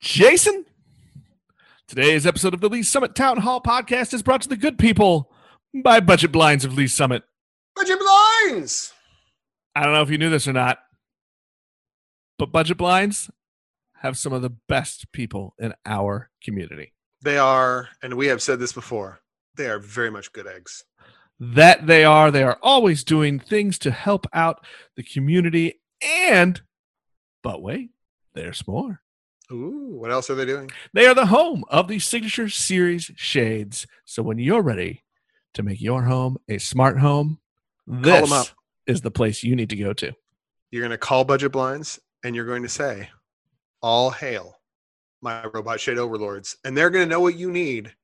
Jason. Today's episode of the Lee Summit Town Hall podcast is brought to the good people by Budget Blinds of Lee Summit. Budget blinds. I don't know if you knew this or not, but Budget Blinds have some of the best people in our community. They are, and we have said this before, they are very much good eggs. That they are, they are always doing things to help out the community and, but wait, there's more. Ooh, what else are they doing? They are the home of the Signature Series shades. So when you're ready to make your home a smart home, this up. is the place you need to go to. You're going to call budget blinds and you're going to say, All hail my robot shade overlords. And they're going to know what you need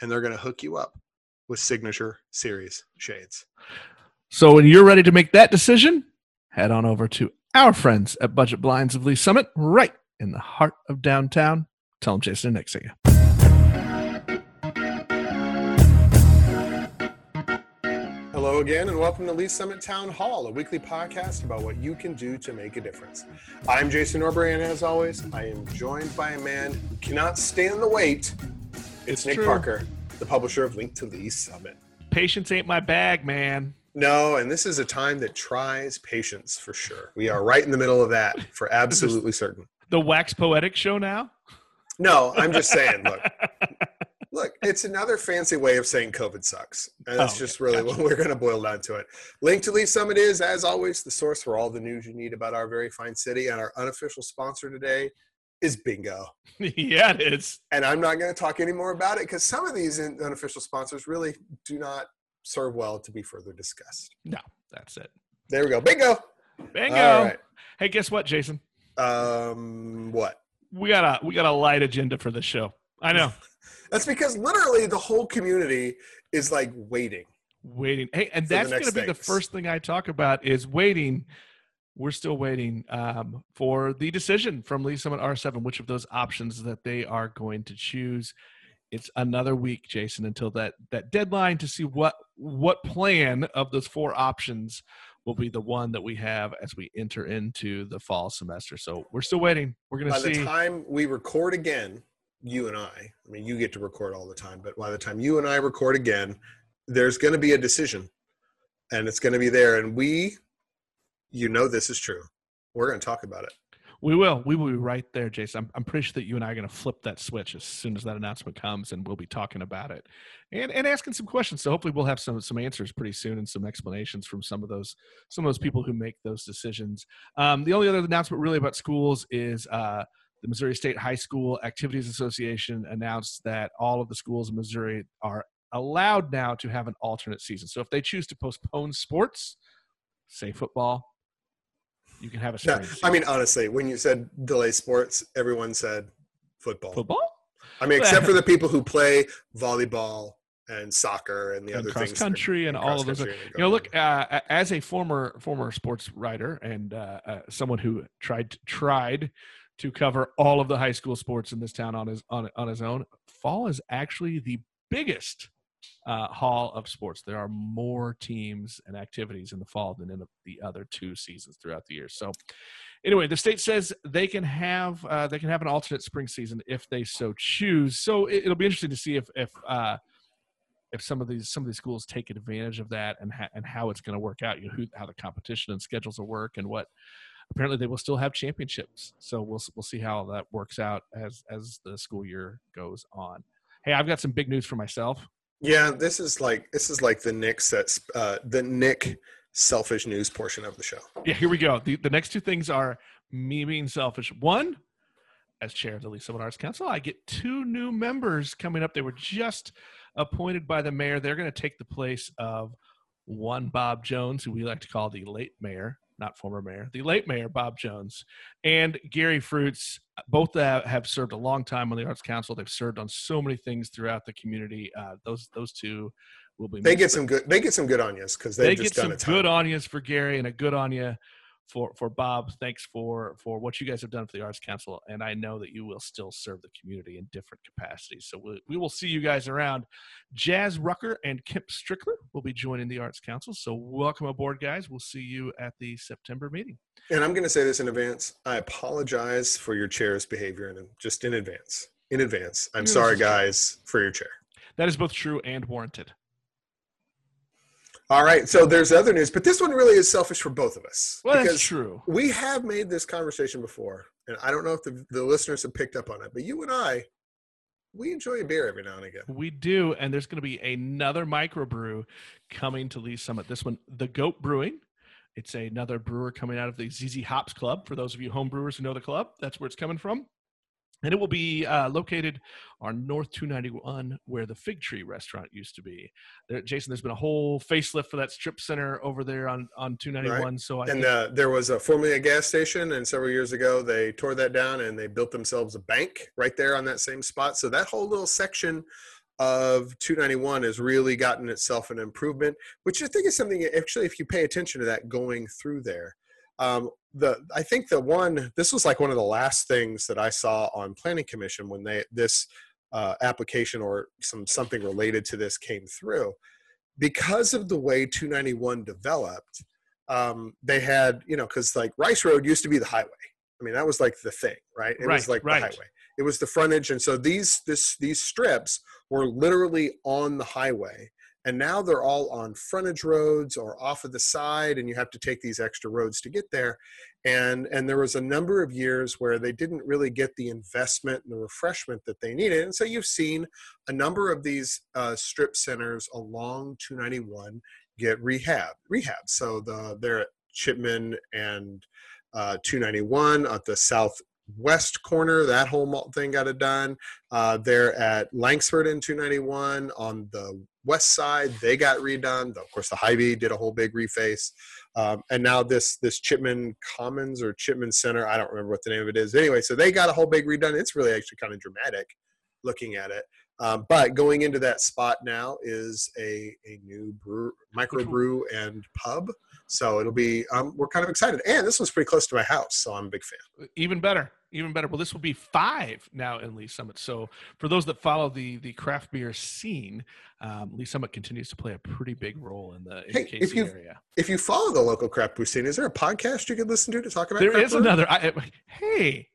and they're going to hook you up with signature series shades. So when you're ready to make that decision, head on over to our friends at Budget Blinds of Lee Summit, right in the heart of downtown. Tell them Jason and Nick sent you. Hello again, and welcome to Lee Summit Town Hall, a weekly podcast about what you can do to make a difference. I'm Jason Norbury, and as always, I am joined by a man who cannot stand the wait. It's Nick true. Parker, the publisher of Link to Lee Summit. Patience ain't my bag, man. No, and this is a time that tries patience for sure. We are right in the middle of that for absolutely certain. The Wax Poetic show now? No, I'm just saying, look, look, it's another fancy way of saying COVID sucks. And that's Oh, just really what we're going to boil down to it. Link to Lee Summit is, as always, the source for all the news you need about our very fine city. And our unofficial sponsor today is Bingo. yeah, it is. And I'm not going to talk any more about it because some of these unofficial sponsors really do not serve well to be further discussed. No, that's it. There we go. Bingo. Bingo. Right. Hey, guess what, Jason? Um, what? We got a we got a light agenda for this show. I know. That's because literally the whole community is like waiting. waiting. Hey, and that's going to be the first thing I talk about is waiting. We're still waiting um, for the decision from Lee Summit R7, which of those options that they are going to choose. It's another week, Jason, until that that deadline to see what what plan of those four options will be the one that we have as we enter into the fall semester. So we're still waiting. We're going to see. By the time we record again, you and I, I mean, you get to record all the time, but by the time you and I record again, there's going to be a decision and it's going to be there. And we, you know, this is true. We're going to talk about it. We will. We will be right there, Jason. I'm, I'm pretty sure that you and I are going to flip that switch as soon as that announcement comes, and we'll be talking about it and and asking some questions. So hopefully, we'll have some some answers pretty soon and some explanations from some of those some of those people who make those decisions. Um, the only other announcement really about schools is uh, the Missouri State High School Activities Association announced that all of the schools in Missouri are allowed now to have an alternate season. So if they choose to postpone sports, say football. You can have a spring I mean, honestly, when you said delay sports, everyone said football. football. I mean, except for the people who play volleyball and soccer and the and other cross things. country and all of those. You know, look uh, as a former former sports writer and uh, uh, someone who tried tried to cover all of the high school sports in this town on his on on his own. Fall is actually the biggest uh, hall of sports. There are more teams and activities in the fall than in the, the other two seasons throughout the year. So, anyway, the state says they can have uh, they can have an alternate spring season if they so choose. So it, it'll be interesting to see if if uh, if some of these some of these schools take advantage of that and ha- and how it's going to work out. You know, who, how the competition and schedules will work and what. Apparently, they will still have championships. So we'll we'll see how that works out as as the school year goes on. Hey, I've got some big news for myself. Yeah, this is like this is like the Nick sets uh, the Nick selfish news portion of the show. Yeah, here we go. The, the next two things are me being selfish. One, as chair of the Lee Summit Arts Council, I get two new members coming up. They were just appointed by the mayor. They're going to take the place of one Bob Jones, who we like to call the late mayor, not former mayor, the late mayor Bob Jones, and Gary Fruits. Both have served a long time on the Arts Council. They've served on so many things throughout the community. Uh, those those two will be. They get some good. They get some good on you because they get just done some good on yous for Gary and a good on you for for Bob. Thanks for for what you guys have done for the Arts Council, and I know that you will still serve the community in different capacities. So we, we will see you guys around. Jazz Rucker and Kip Strickler will be joining the Arts Council. So welcome aboard, guys. We'll see you at the September meeting. And I'm going to say this in advance. I apologize for your chair's behavior, and just in advance. In advance, I'm sorry, guys, for your chair. That is both true and warranted. All right. So there's other news, but this one really is selfish for both of us Well, that's true. we have made this conversation before, and I don't know if the, the listeners have picked up on it, but you and I, we enjoy a beer every now and again. We do, and there's going to be another microbrew coming to Lee Summit. This one, the Goat Brewing. It's another brewer coming out of the ZZ Hops Club. For those of you home brewers who know the club, that's where it's coming from. And it will be uh, located on North 291, where the Fig Tree restaurant used to be. There, Jason, there's been a whole facelift for that strip center over there on, on 291. So I And think, uh, there was a formerly a gas station, and several years ago they tore that down and they built themselves a bank right there on that same spot. So that whole little section of 291 has really gotten itself an improvement, which I think is something actually if you pay attention to that going through there. Um, the I think the one this was like one of the last things that I saw on Planning Commission when they this uh, application or some something related to this came through because of the way 291 developed um, they had, you know, because like Rice Road used to be the highway. I mean, that was like the thing, right? It was like right. the highway. It was the frontage, and so these this these strips were literally on the highway, and now they're all on frontage roads or off of the side, and you have to take these extra roads to get there. And and there was a number of years where they didn't really get the investment and the refreshment that they needed, and so you've seen a number of these uh, strip centers along 291 get rehab rehab so the they're at chipman and uh, 291 at the southwest corner that whole thing got it done. Uh, they're at langsford in 291 on the west side they got redone. Of course the Hy-Vee did a whole big reface. Um, and now this this chipman commons or chipman center i don't remember what the name of it is. Anyway so they got a whole big redone. It's really actually kind of dramatic looking at it. Um, but going into that spot now is a, a new brew, microbrew and pub. So it'll be, um, we're kind of excited. And this one's pretty close to my house. So I'm a big fan. even better even better well this will be five now in lee summit so for those that follow the the craft beer scene um, lee summit continues to play a pretty big role in the, in Hey, if you've- area If you follow the local craft brew scene, is there a podcast you could listen to to talk about there is brewing? another I, I- hey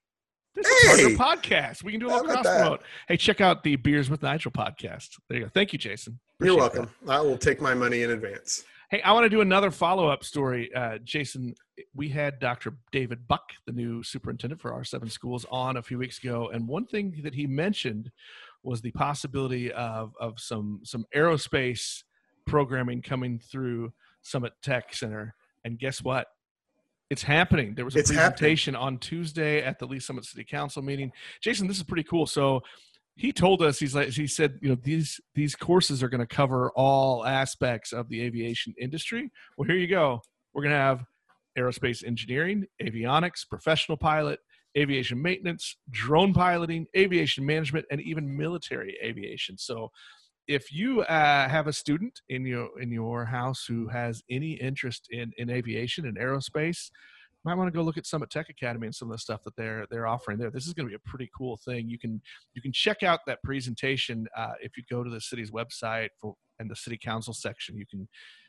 a Hey! podcast we can do a little cross that? promote hey check out the beers with nigel podcast there you go thank you jason You're Appreciate welcome. I will take my money in advance. Hey, I want to do another follow up story. Uh, Jason, we had Dr. David Buck, the new superintendent for R7 schools, on a few weeks ago. And one thing that he mentioned was the possibility of, of some, some aerospace programming coming through Summit Tech Center. And guess what? It's happening. There was a It's happening. presentation on Tuesday at the Lee Summit City Council meeting. Jason, this is pretty cool. So he told us he's like he said you know these these courses are going to cover all aspects of the aviation industry. Well here you go. We're going to have aerospace engineering avionics professional pilot aviation maintenance drone piloting aviation management and even military aviation. So if you uh, have a student in your in your house who has any interest in in aviation and aerospace might want to go look at Summit Tech Academy and some of the stuff that they're they're offering there. This is going to be a pretty cool thing. You can you can check out that presentation uh, if you go to the city's website for and the city council section. You can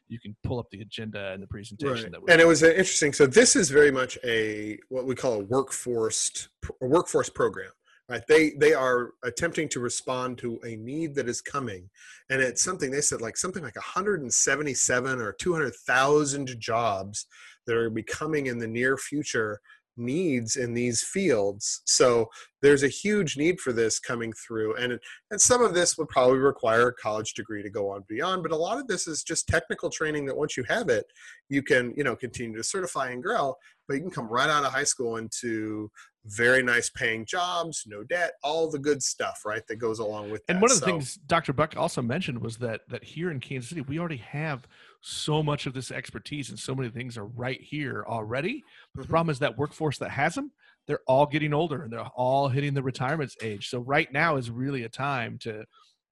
you can pull up the agenda and the presentation Right. that we And it was uh, interesting. So this is very much a what we call a workforce a workforce program. Right? They they are attempting to respond to a need that is coming, and it's something they said like something like 177 or 200,000 jobs that are becoming in the near future needs in these fields. So there's a huge need for this coming through, and and some of this would probably require a college degree to go on beyond. But a lot of this is just technical training that once you have it, you can you know continue to certify and grow. But you can come right out of high school into very nice paying jobs, no debt, all the good stuff, right? That goes along with that. And one of the So- things Dr. Buck also mentioned was that that here in Kansas City, we already have so much of this expertise and so many things are right here already. But the mm-hmm. problem is that workforce that has them, they're all getting older and they're all hitting the retirement age. So right now is really a time to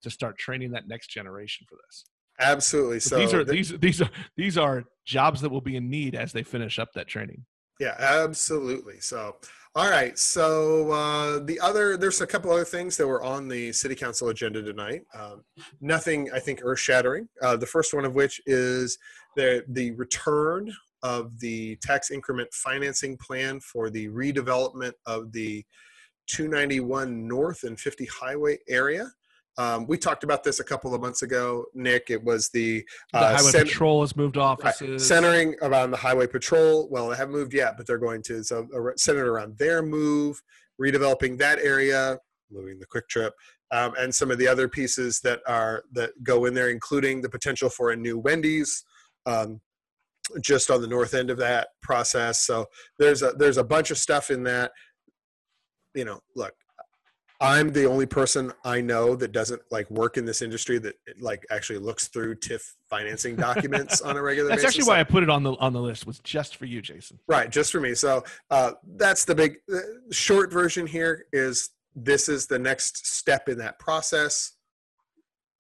to start training that next generation for this. absolutely. So So these are th- these these are these are jobs that will be in need as they finish up that training. Yeah, absolutely. So, all right. So uh, the other, there's a couple other things that were on the city council agenda tonight. Um, nothing, I think, earth shattering. Uh, the first one of which is the the return of the tax increment financing plan for the redevelopment of the 291 North and 50 Highway area. Um, we talked about this a couple of months ago, Nick. It was the, the uh, highway cen- patrol has moved right, offices. centering around the highway patrol. Well, they haven't moved yet, but they're going to. So uh, centered around their move, redeveloping that area, moving the quick trip, um, and some of the other pieces that are that go in there, including the potential for a new Wendy's. Um, just on the north end of that process so there's a there's a bunch of stuff in that you know look i'm the only person i know that doesn't like work in this industry that like actually looks through TIF financing documents on a regular basis. That's basis actually why I put it on the on the list. Was just for you, Jason. Right, just for me. So uh, that's the big uh, short version here. Is this is the next step in that process?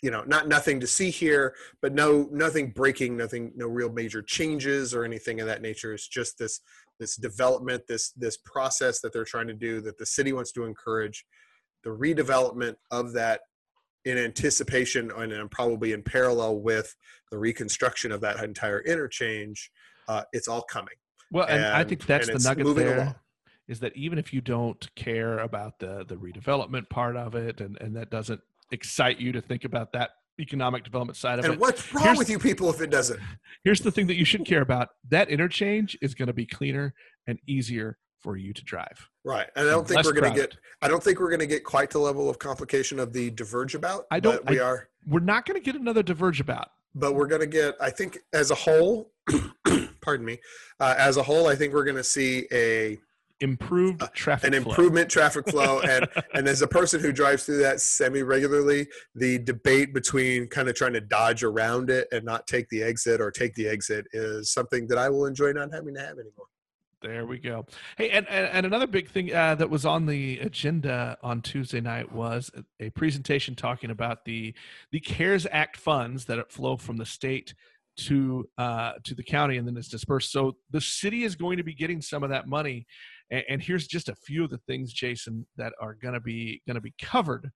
You know, not nothing to see here, but no nothing breaking, nothing, no real major changes or anything of that nature. It's just this this development, this this process that they're trying to do that the city wants to encourage, the redevelopment of that in anticipation and probably in parallel with the reconstruction of that entire interchange. Uh, it's all coming. Well, and, I think that's the nugget there. along. Is that even if you don't care about the the redevelopment part of it, and and that doesn't excite you to think about that economic development side of And it, And what's wrong Here's- with you people if it doesn't? here's the thing that you should care about: that interchange is going to be cleaner and easier for you to drive. Right. And I don't think Less we're going to get. I don't think we're going to get quite the level of complication of the diverge about. I don't- we I- are. We're not going to get another diverge about. But we're going to get. I think as a whole. pardon me. Uh, as a whole, I think we're going to see a Improved traffic Uh, an flow. improvement traffic flow and and as a person who drives through that semi regularly the debate between kind of trying to dodge around it and not take the exit or take the exit is something that i will enjoy not having to have anymore There we go. Hey, and, and, and another big thing uh, that was on the agenda on Tuesday night was a, presentation talking about the the CARES Act funds that flow from the state to uh, to the county and then it's dispersed. So the city is going to be getting some of that money. And, and here's just a few of the things, Jason, that are going to be going to be covered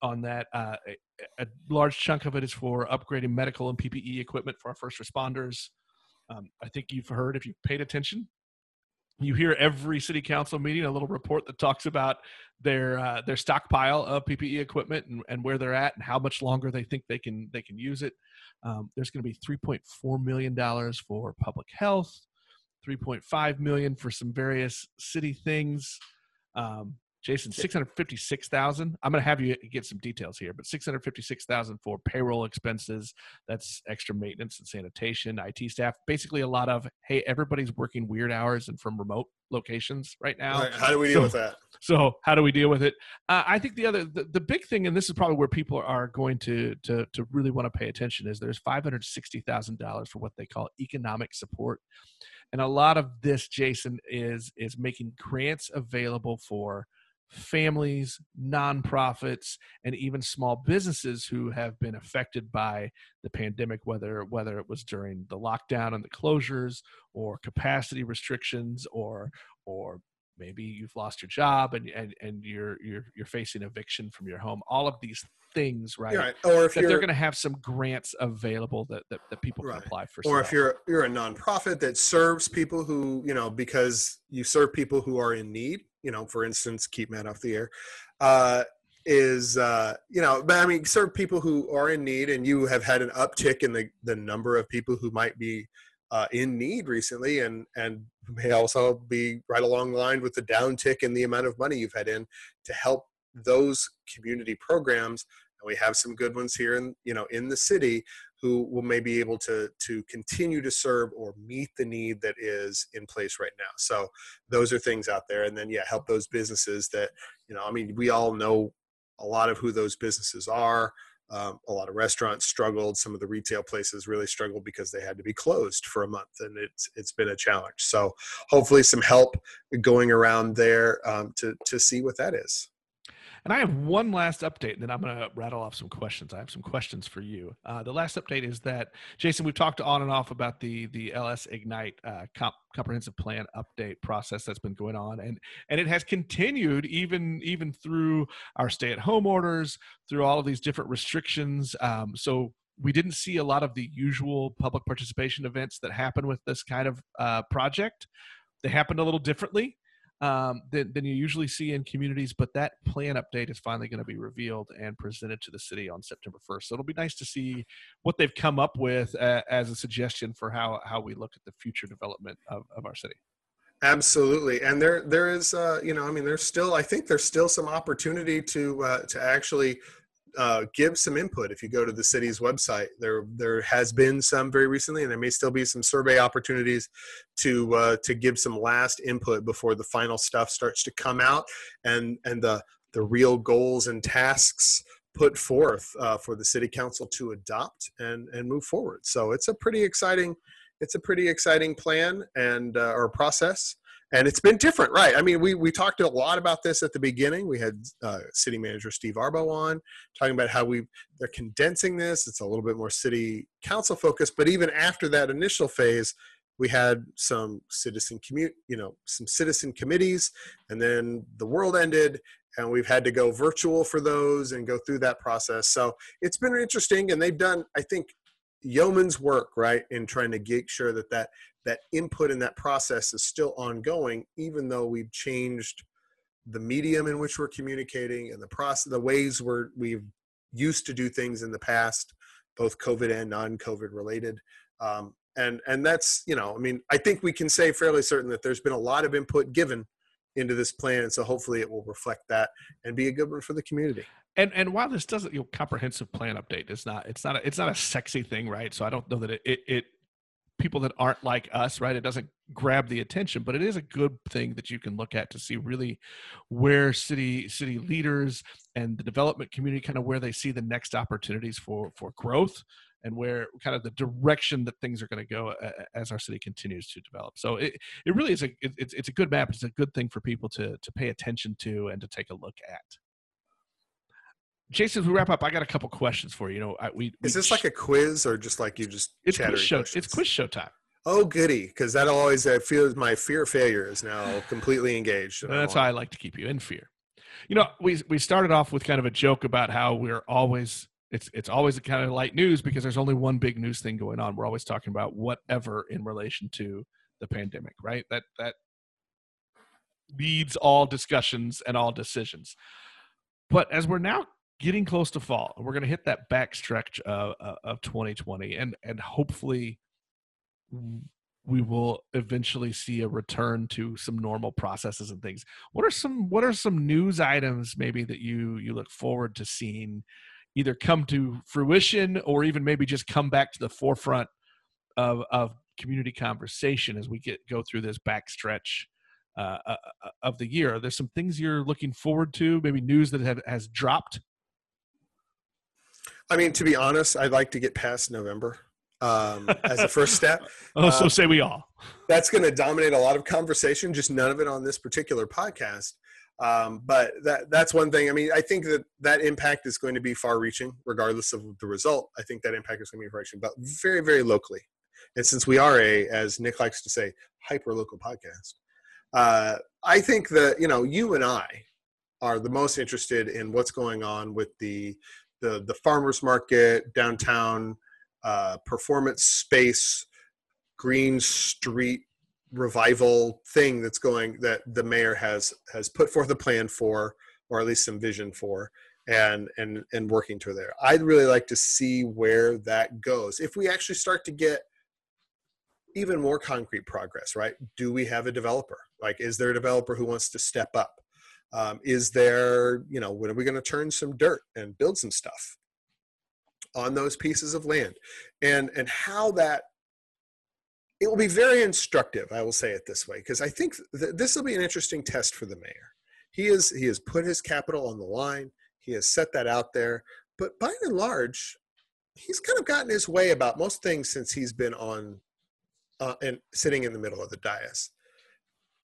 on that. Uh, a, a large chunk of it is for upgrading medical and PPE equipment for our first responders. Um, I think you've heard if you've paid attention you hear every city council meeting a little report that talks about their uh, their stockpile of PPE equipment and, and where they're at and how much longer they think they can they can use it. Um, there's going to be 3.4 million dollars for public health, 3.5 million for some various city things. Um, Jason, 656,000. I'm going to have you get some details here, but 656,000 for payroll expenses. That's extra maintenance and sanitation, IT staff. Basically, a lot of hey, everybody's working weird hours and from remote locations right now. Right, how do we deal So- with that So how do we deal with it? Uh, I think the other, the, the big thing, and this is probably where people are going to to to really want to pay attention, is there's five hundred sixty thousand dollars for what they call economic support, and a lot of this, Jason, is is making grants available for families, nonprofits, and even small businesses who have been affected by the pandemic, whether whether it was during the lockdown and the closures, or capacity restrictions, or or maybe you've lost your job and and, and you're you're you're facing eviction from your home. All of these things right, right or if they're going to have some grants available that, that, that people Right. can apply for or some if you're you're a nonprofit that serves people who you know because you serve people who are in need you know for instance keep man off the air uh is uh you know but i mean serve people who are in need and you have had an uptick in the the number of people who might be uh, in need recently and and may also be right along the line with the downtick in the amount of money you've had in to help those community programs we have some good ones here in you know in the city who will maybe be able to to continue to serve or meet the need that is in place right now. So those are things out there. And then yeah help those businesses that you know i mean we all know a lot of who those businesses are. Um, a lot of restaurants struggled. Some of the retail places really struggled because they had to be closed for a month and it's it's been a challenge. So hopefully some help going around there um, to to see what that is And I have one last update, and then I'm going to rattle off some questions. I have some questions for you. Uh, the last update is that Jason, we've talked on and off about the the LS Ignite uh, comp, comprehensive plan update process that's been going on, and and it has continued even even through our stay at home orders, through all of these different restrictions. Um, so we didn't see a lot of the usual public participation events that happen with this kind of uh, project. They happened a little differently um, than, than you usually see in communities. But that plan update is finally going to be revealed and presented to the city on September 1st. So it'll be nice to see what they've come up with uh, as a suggestion for how, how we look at the future development of, of our city. Absolutely, and there there is, uh, you know, I mean, there's still, I think there's still some opportunity to uh, to actually uh, give some input if you go to the city's website. There there has been some very recently, and there may still be some survey opportunities to uh, to give some last input before the final stuff starts to come out and and the the real goals and tasks put forth uh, for the city council to adopt and and move forward. So it's a pretty exciting it's a pretty exciting plan and uh, or process and it's been different right. I mean we we talked a lot about this at the beginning. We had uh, city manager steve arbo on talking about how we they're condensing this. It's a little bit more city council focused. But even after that initial phase we had some citizen commute you know some citizen committees. And then the world ended and we've had to go virtual for those and go through that process. So it's been interesting and they've done i think yeoman's work right in trying to make sure that that that input in that process is still ongoing even though we've changed the medium in which we're communicating and the process the ways we're we've used to do things in the past both covid and non-covid related. Um, and and that's you know i mean i think we can say fairly certain that there's been a lot of input given into this plan and so hopefully it will reflect that and be a good one for the community. And and while this doesn't you know comprehensive plan update it's not it's not a, it's not a sexy thing right? So i don't know that it, it, it people that aren't like us, right? It doesn't grab the attention, but it is a good thing that you can look at to see really where city city leaders and the development community kind of where they see the next opportunities for for growth and where kind of the direction that things are going to go uh, uh, as our city continues to develop. So it, it really is a it's it's a good map. It's a good thing for people to to pay attention to and to take a look at. Jason, as we wrap up, I got a couple questions for you. You know, I, we, we, is this like a quiz or just like you just it's quiz show? Questions? It's quiz show time. Oh, goody! Because that'll always I feel my fear of failure is now completely engaged. that's why I like to keep you in fear. You know, we we started off with kind of a joke about how we're always it's it's always a kind of light news because there's only one big news thing going on. We're always talking about whatever in relation to the pandemic, right? That that leads all discussions and all decisions. But as we're now getting close to fall. We're going to hit that backstretch of, of 2020, and and hopefully we will eventually see a return to some normal processes and things. What are some What are some news items maybe that you you look forward to seeing either come to fruition or even maybe just come back to the forefront of of community conversation as we get go through this backstretch uh, uh, uh of the year. Are there some things you're looking forward to? Maybe news that have, has dropped I mean, to be honest, I'd like to get past November um, as a first step. oh, so um, say we all. That's going to dominate a lot of conversation. Just none of it on this particular podcast. Um, but that that's one thing. I mean, I think that that impact is going to be far-reaching, regardless of the result. I think that impact is going to be far-reaching, but very, very locally. And since we are a, as Nick likes to say, hyper-local podcast, uh, I think that you know you and I are the most interested in what's going on with the the the farmers market downtown uh, performance space green street revival thing that's going that the mayor has has put forth a plan for or at least some vision for and and and working to there. I'd really like to see where that goes. If we actually start to get even more concrete progress right? Do we have a developer? Like is there a developer who wants to step up um, is there, you know, when are we going to turn some dirt and build some stuff on those pieces of land? And and how that it will be very instructive. I will say it this way because I think th- this will be an interesting test for the mayor. He is he has put his capital on the line. He has set that out there. But by and large, he's kind of gotten his way about most things since he's been on uh, and sitting in the middle of the dais.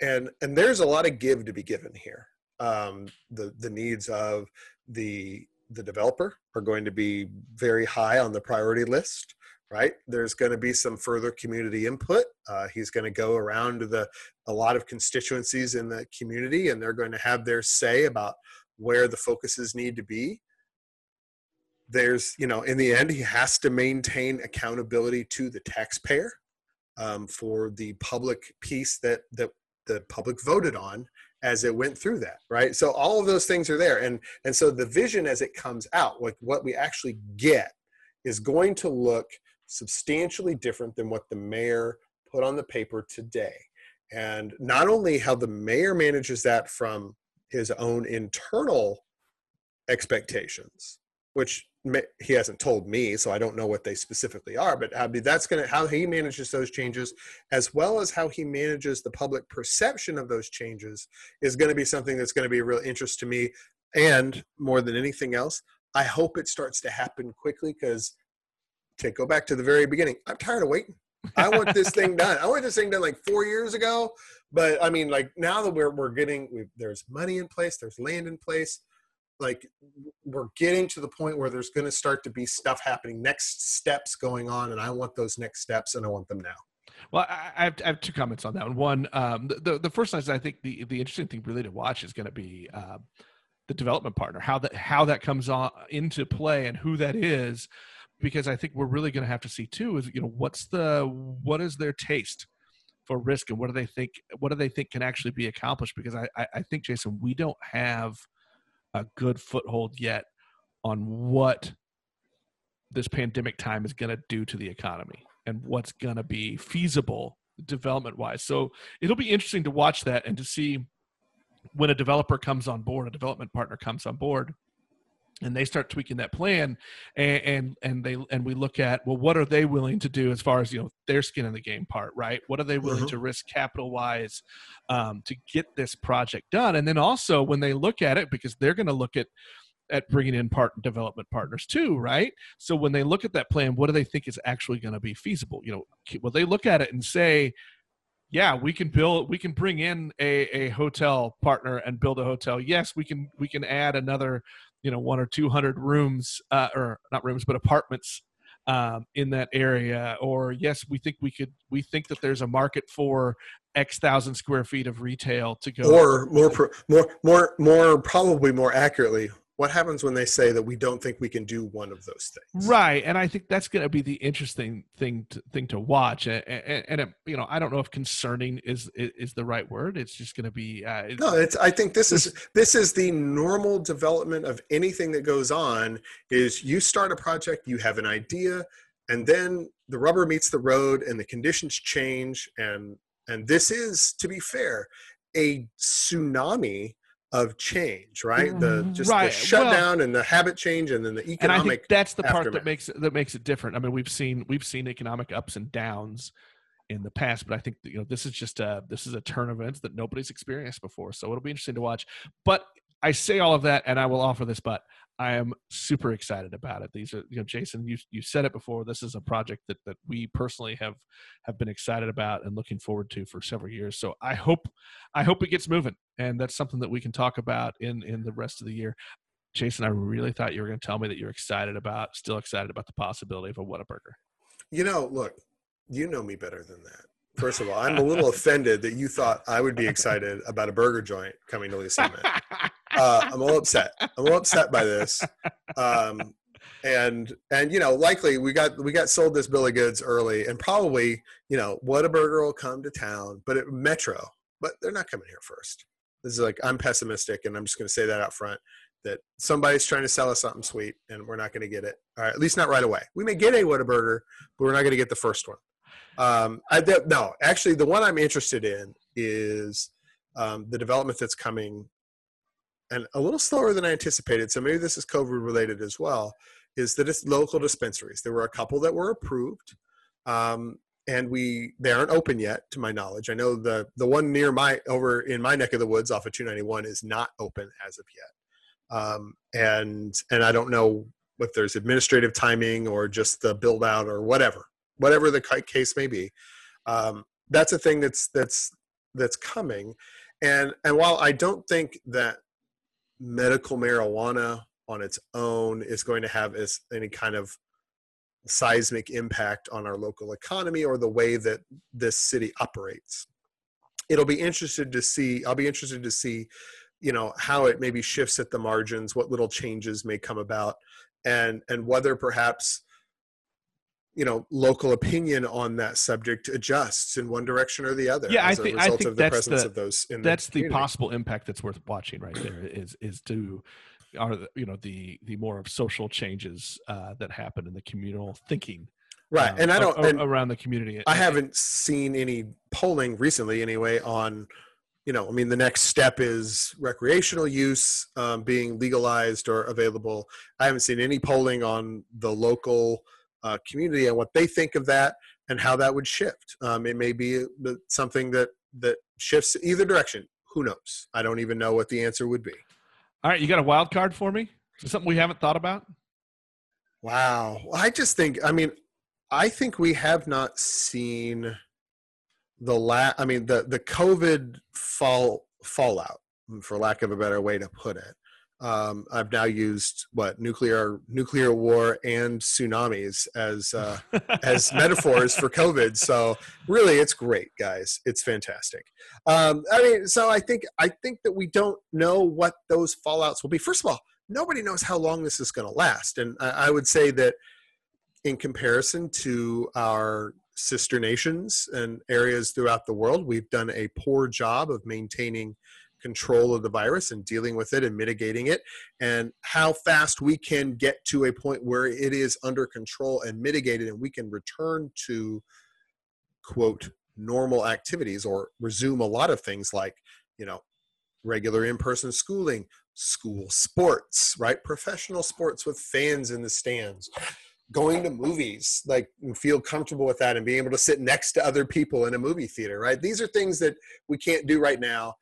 And and there's a lot of give to be given here Um, the the needs of the the developer are going to be very high on the priority list right? There's going to be some further community input. Uh, he's going to go around to the a lot of constituencies in the community and they're going to have their say about where the focuses need to be. There's you know in the end he has to maintain accountability to the taxpayer um, for the public piece that that the public voted on as it went through that right? So all of those things are there. And and so the vision as it comes out like what we actually get is going to look substantially different than what the mayor put on the paper today. And not only how the mayor manages that from his own internal expectations which he hasn't told me, so I don't know what they specifically are. But I mean, that's going to how he manages those changes, as well as how he manages the public perception of those changes, is going to be something that's going to be a real interest to me. And more than anything else, I hope it starts to happen quickly because to go back to the very beginning, I'm tired of waiting. I want this thing done. I want this thing done like four years ago. But I mean, like now that we're we're getting, there's money in place, there's land in place like we're getting to the point where there's going to start to be stuff happening. Next steps going on and i want those next steps and i want them now. Well i have, I have two comments on that one. One um, the, the first is i think the, the interesting thing really to watch is going to be uh, the development partner how that how that comes on into play and who that is because i think we're really going to have to see too is you know what's the what is their taste for risk and what do they think what do they think can actually be accomplished? Because i i, I think jason we don't have a good foothold yet on what this pandemic time is going to do to the economy and what's going to be feasible development wise. So it'll be interesting to watch that and to see when a developer comes on board, a development partner comes on board, and they start tweaking that plan and, and and they and we look at well what are they willing to do as far as you know their skin in the game part right? What are they willing mm-hmm. to risk capital wise um, to get this project done? And then also when they look at it because they're going to look at at bringing in part development partners too right? So when they look at that plan what do they think is actually going to be feasible? You know will they look at it and say yeah we can build we can bring in a, a hotel partner and build a hotel. Yes we can we can add another you know one or two hundred rooms uh, or not rooms but apartments um, in that area or yes we think we could we think that there's a market for x thousand square feet of retail to go or more pro- more more more probably more accurately what happens when they say that we don't think we can do one of those things? Right and i think that's going to be the interesting thing to, thing to watch and, and, and it, you know i don't know if concerning is is the right word it's just going to be uh, it's, no it's i think this is this is the normal development of anything that goes on is you start a project you have an idea and then the rubber meets the road and the conditions change and and this is to be fair a tsunami of change, right? The mm-hmm. just right. the shutdown well, and the habit change, and then the economic. And I think that's the part that makes that makes it different. I mean, we've seen we've seen economic ups and downs in the past, but I think you know this is just a this is a turn of events that nobody's experienced before. So it'll be interesting to watch. But I say all of that, and I will offer this, but I am super excited about it. These are, you know, Jason, you you said it before. This is a project that that we personally have have been excited about and looking forward to for several years. So I hope I hope it gets moving, and that's something that we can talk about in in the rest of the year. Jason, I really thought you were going to tell me that you're excited about, still excited about the possibility of a Whataburger. You know, look, you know me better than that. First of all, I'm a little offended that you thought I would be excited about a burger joint coming to Lee Summit. Uh, I'm a little upset. I'm a little upset by this. Um, and and you know, likely we got we got sold this bill of goods early, and probably you know, Whataburger will come to town, but it, Metro, but they're not coming here first. This is like I'm pessimistic, and I'm just going to say that out front that somebody's trying to sell us something sweet, and we're not going to get it. All right, at least not right away. We may get a Whataburger, but we're not going to get the first one. Um, I no, actually, the one I'm interested in is um, the development that's coming and a little slower than I anticipated. So maybe this is COVID related as well. Is that it's local dispensaries? There were a couple that were approved, um, and we they aren't open yet, to my knowledge. I know the the one near my over in my neck of the woods off of 291 is not open as of yet, um, and and I don't know if there's administrative timing or just the build out or whatever, whatever the case may be. Um, that's a thing that's that's that's coming, and and while I don't think that medical marijuana on its own is going to have as any kind of seismic impact on our local economy or the way that this city operates. It'll be interested to see. I'll be interested to see, you know, how it maybe shifts at the margins, what little changes may come about, and and whether perhaps you know local opinion on that subject adjusts in one direction or the other yeah i think, I think that's the, those that's the, the, possible impact that's worth watching right there is is to are the, you know the the more of social changes uh, that happen in the communal thinking right um, and i don't a, and around the community i haven't seen any polling recently anyway on you know i mean the next step is recreational use um, being legalized or available i haven't seen any polling on the local uh, community and what they think of that and how that would shift. Um, it may be something that that shifts either direction. Who knows? I don't even know what the answer would be. All right, you got a wild card for me? something we haven't thought about? Wow. I just think. I mean, I think we have not seen the la. I mean, the the COVID fall fallout, for lack of a better way to put it, um, I've now used what nuclear nuclear war and tsunamis as uh, as metaphors for COVID. So really, it's great, guys. It's fantastic. Um, I mean, so I think I think that we don't know what those fallouts will be. First of all, nobody knows how long this is going to last, and I, I would say that in comparison to our sister nations and areas throughout the world, we've done a poor job of maintaining control of the virus and dealing with it and mitigating it, and how fast we can get to a point where it is under control and mitigated, and we can return to quote normal activities or resume a lot of things like you know regular in-person schooling school sports right? Professional sports with fans in the stands going to movies like feel comfortable with that and being able to sit next to other people in a movie theater right? These are things that we can't do right now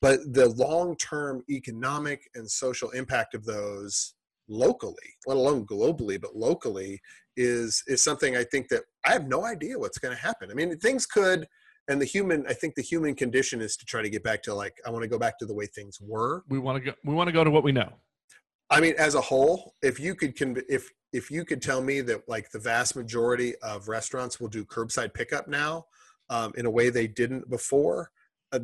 but the long-term economic and social impact of those locally let alone globally but locally is is something i think that i have no idea what's going to happen. I mean things could and the human i think the human condition is to try to get back to like i want to go back to the way things were. We want to go we want to go to what we know. I mean as a whole if you could conv- if if you could tell me that like the vast majority of restaurants will do curbside pickup now um, in a way they didn't before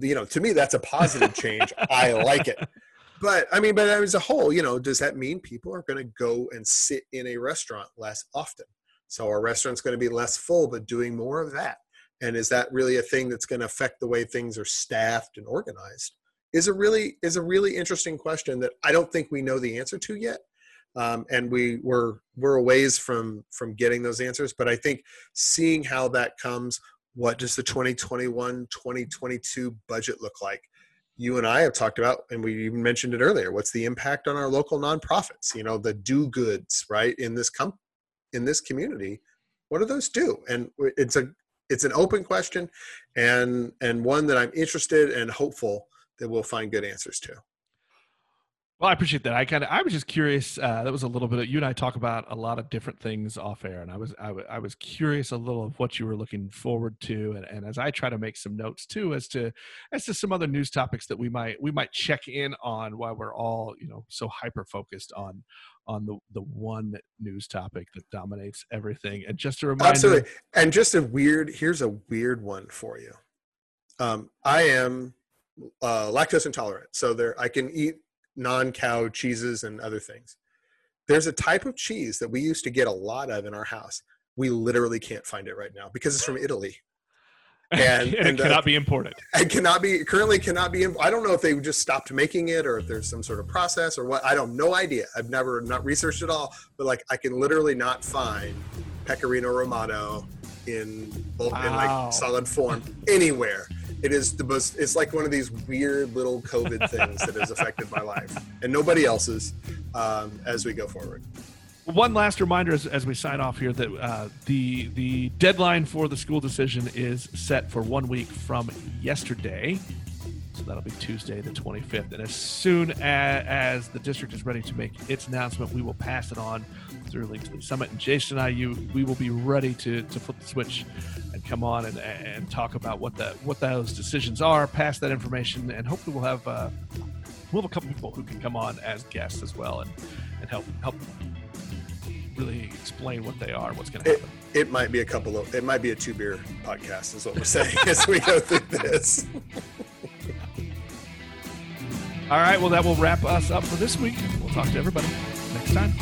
you know, to me, that's a positive change. I like it. But I mean, but as a whole, you know, does that mean people are going to go and sit in a restaurant less often? So our restaurant's going to be less full, but doing more of that. And is that really a thing that's going to affect the way things are staffed and organized? Is a really is a really interesting question that I don't think we know the answer to yet. Um, and we were we're a ways from from getting those answers. But I think seeing how that comes what does the 2021 2022 budget look like? You and i have talked about and we even mentioned it earlier what's the impact on our local nonprofits? You know the do goods right in this com- in this community what do those do? And it's a it's an open question and and one that i'm interested and hopeful that we'll find good answers to well, I appreciate that. I kind of I was just curious. Uh, that was a little bit of you and I talk about a lot of different things off air, and I was I, w- I was curious a little of what you were looking forward to, and, and as I try to make some notes too, as to as to some other news topics that we might we might check in on while we're all you know so hyper focused on on the the one news topic that dominates everything. And just a reminder, absolutely, and just a weird here's a weird one for you. Um, I am uh, lactose intolerant, so there I can eat non-cow cheeses and other things. There's a type of cheese that we used to get a lot of in our house. We literally can't find it right now because it's from Italy. And, and, and it cannot uh, be imported. It cannot be currently cannot be. I don't know if they just stopped making it or if there's some sort of process or what. I don't no idea. I've never not researched at all. But like I can literally not find pecorino romano in bulk wow. in like solid form anywhere it is the most it's like one of these weird little covid things that has affected my life and nobody else's um, as we go forward one last reminder as, as we sign off here that uh, the the deadline for the school decision is set for one week from yesterday so that'll be Tuesday, the 25th. And as soon as, as, the district is ready to make its announcement, we will pass it on through Link to the Summit. And Jason and I, you, we will be ready to, to flip the switch and come on and, and talk about what the what those decisions are, pass that information, and hopefully we'll have uh, we'll have a couple people who can come on as guests as well and, and help help really explain what they are, what's going to happen. It, it might be a couple of, it might be a two beer podcast, is what we're saying as we go through this. All right. Well, that will wrap us up for this week. We'll talk to everybody next time.